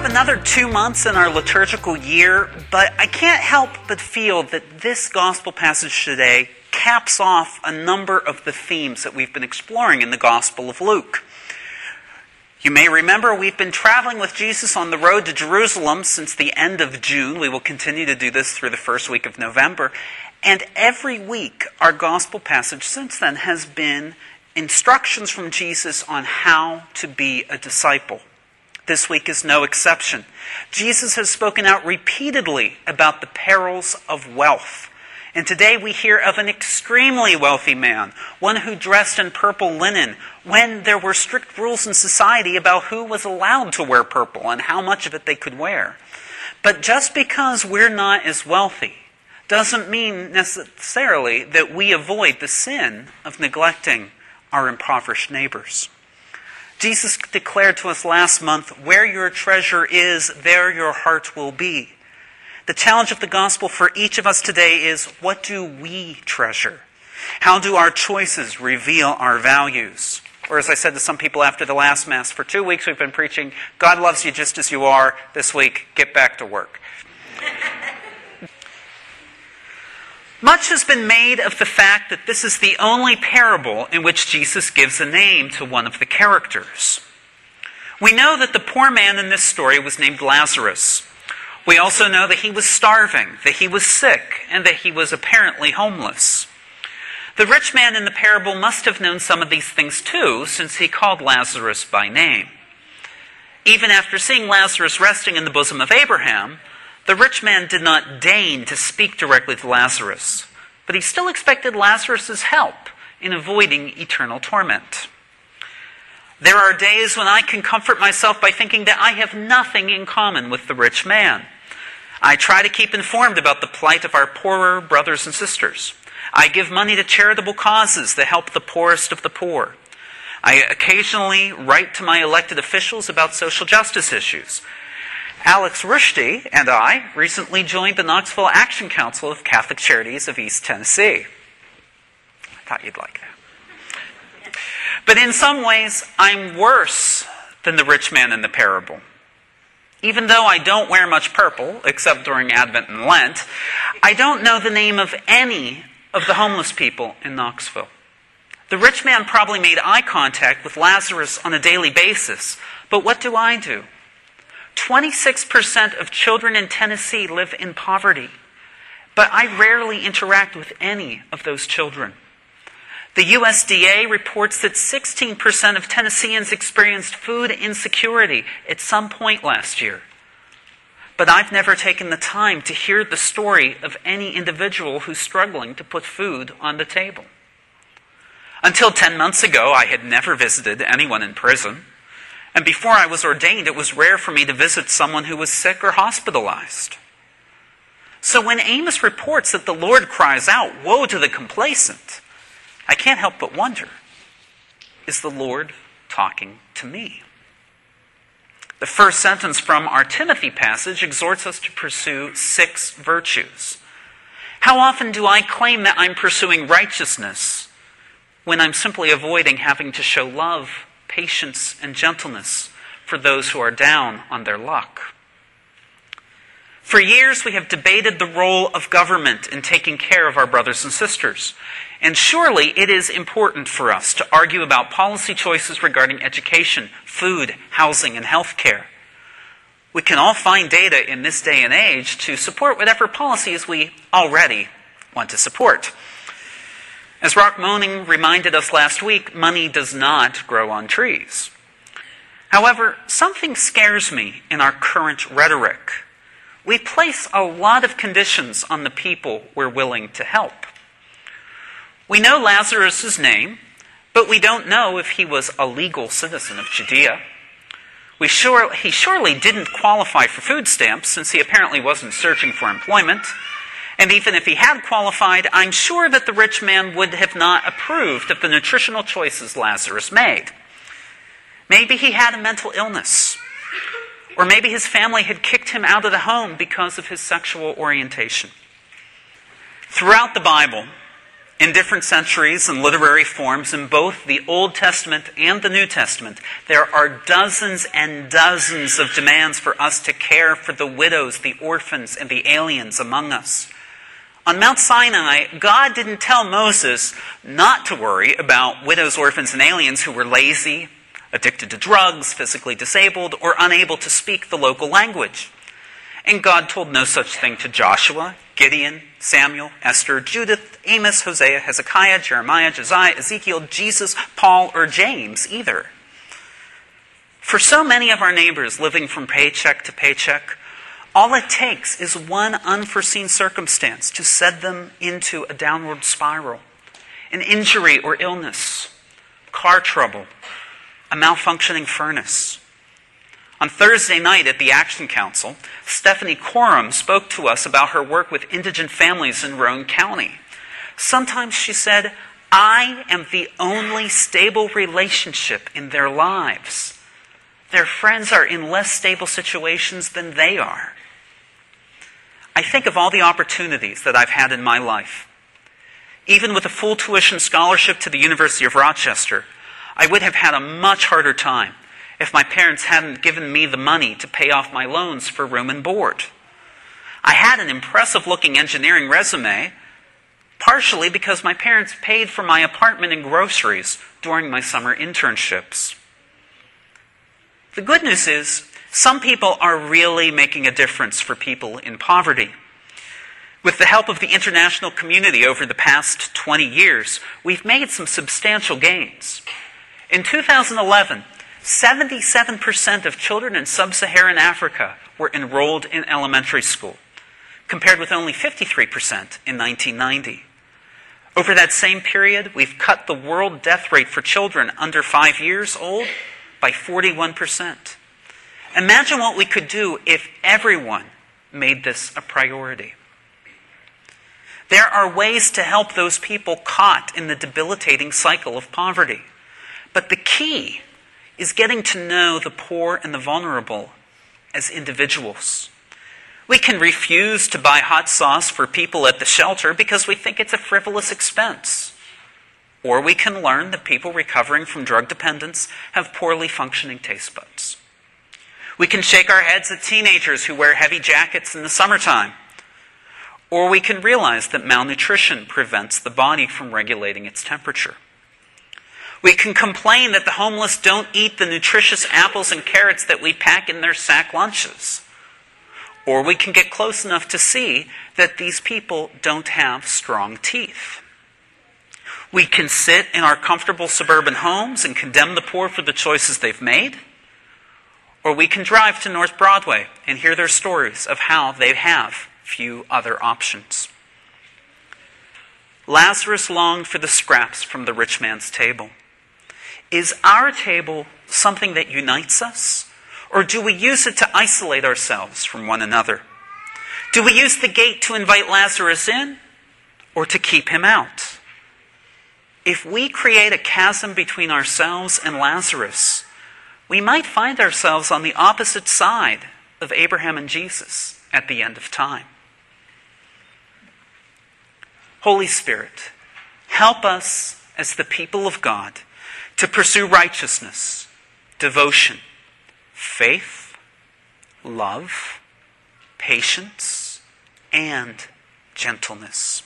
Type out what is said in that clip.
have another two months in our liturgical year, but I can't help but feel that this gospel passage today caps off a number of the themes that we've been exploring in the Gospel of Luke. You may remember we've been traveling with Jesus on the road to Jerusalem since the end of June. We will continue to do this through the first week of November. And every week, our gospel passage since then has been instructions from Jesus on how to be a disciple. This week is no exception. Jesus has spoken out repeatedly about the perils of wealth. And today we hear of an extremely wealthy man, one who dressed in purple linen, when there were strict rules in society about who was allowed to wear purple and how much of it they could wear. But just because we're not as wealthy doesn't mean necessarily that we avoid the sin of neglecting our impoverished neighbors. Jesus declared to us last month, where your treasure is, there your heart will be. The challenge of the gospel for each of us today is what do we treasure? How do our choices reveal our values? Or, as I said to some people after the last Mass, for two weeks we've been preaching, God loves you just as you are. This week, get back to work. Much has been made of the fact that this is the only parable in which Jesus gives a name to one of the characters. We know that the poor man in this story was named Lazarus. We also know that he was starving, that he was sick, and that he was apparently homeless. The rich man in the parable must have known some of these things too, since he called Lazarus by name. Even after seeing Lazarus resting in the bosom of Abraham, the rich man did not deign to speak directly to Lazarus, but he still expected Lazarus' help in avoiding eternal torment. There are days when I can comfort myself by thinking that I have nothing in common with the rich man. I try to keep informed about the plight of our poorer brothers and sisters. I give money to charitable causes that help the poorest of the poor. I occasionally write to my elected officials about social justice issues. Alex Rushdie and I recently joined the Knoxville Action Council of Catholic Charities of East Tennessee. I thought you'd like that. But in some ways, I'm worse than the rich man in the parable. Even though I don't wear much purple, except during Advent and Lent, I don't know the name of any of the homeless people in Knoxville. The rich man probably made eye contact with Lazarus on a daily basis, but what do I do? 26% of children in Tennessee live in poverty, but I rarely interact with any of those children. The USDA reports that 16% of Tennesseans experienced food insecurity at some point last year. But I've never taken the time to hear the story of any individual who's struggling to put food on the table. Until 10 months ago, I had never visited anyone in prison. And before I was ordained, it was rare for me to visit someone who was sick or hospitalized. So when Amos reports that the Lord cries out, Woe to the complacent, I can't help but wonder is the Lord talking to me? The first sentence from our Timothy passage exhorts us to pursue six virtues. How often do I claim that I'm pursuing righteousness when I'm simply avoiding having to show love patience, and gentleness for those who are down on their luck. For years, we have debated the role of government in taking care of our brothers and sisters. And surely it is important for us to argue about policy choices regarding education, food, housing, and health care. We can all find data in this day and age to support whatever policies we already want to support. As Rock Moaning reminded us last week, money does not grow on trees. However, something scares me in our current rhetoric. We place a lot of conditions on the people we're willing to help. We know Lazarus' name, but we don't know if he was a legal citizen of Judea. We sure, he surely didn't qualify for food stamps since he apparently wasn't searching for employment. And even if he had qualified, I'm sure that the rich man would have not approved of the nutritional choices Lazarus made. Maybe he had a mental illness. Or maybe his family had kicked him out of the home because of his sexual orientation. Throughout the Bible, In different centuries and literary forms, in both the Old Testament and the New Testament, there are dozens and dozens of demands for us to care for the widows, the orphans, and the aliens among us. On Mount Sinai, God didn't tell Moses not to worry about widows, orphans, and aliens who were lazy, addicted to drugs, physically disabled, or unable to speak the local language. And God told no such thing to Joshua, Gideon, Samuel, Esther, Judith, Amos, Hosea, Hezekiah, Jeremiah, Josiah, Ezekiel, Jesus, Paul, or James either. For so many of our neighbors living from paycheck to paycheck, all it takes is one unforeseen circumstance to set them into a downward spiral an injury or illness, car trouble, a malfunctioning furnace on Thursday night at the Action Council, Stephanie Coram spoke to us about her work with indigent families in Roane County. Sometimes she said, I am the only stable relationship in their lives. Their friends are in less stable situations than they are. I think of all the opportunities that I've had in my life. Even with a full tuition scholarship to the University of Rochester, I would have had a much harder time if my parents hadn't given me the money to pay off my loans for room and board. I had an impressive looking engineering resume, partially because my parents paid for my apartment and groceries during my summer internships. The good news is, some people are really making a difference for people in poverty. With the help of the international community over the past 20 years, we've made some substantial gains. In 2011, 77% of children in sub Saharan Africa were enrolled in elementary school, compared with only 53% in 1990. Over that same period, we've cut the world death rate for children under five years old by 41%. Imagine what we could do if everyone made this a priority. There are ways to help those people caught in the debilitating cycle of poverty. But the key is getting to know the poor and the vulnerable as individuals. We can refuse to buy hot sauce for people at the shelter because we think it's a frivolous expense. Or we can learn that people recovering from drug dependence have poorly functioning taste buds. We can shake our heads at teenagers who wear heavy jackets in the summertime. Or we can realize that malnutrition prevents the body from regulating its temperature. We can complain that the homeless don't eat the nutritious apples and carrots that we pack in their sack lunches. Or we can get close enough to see that these people don't have strong teeth. We can sit in our comfortable suburban homes and condemn the poor for the choices they've made. Or we can drive to North Broadway and hear their stories of how they have few other options. Lazarus longed for the scraps from the rich man's table. Is our table something that unites us? Or do we use it to isolate ourselves from one another? Do we use the gate to invite Lazarus in or to keep him out? If we create a chasm between ourselves and Lazarus, we might find ourselves on the opposite side of Abraham and Jesus at the end of time. Holy Spirit, help us as the people of God to pursue righteousness, devotion, faith, love, patience, and gentleness.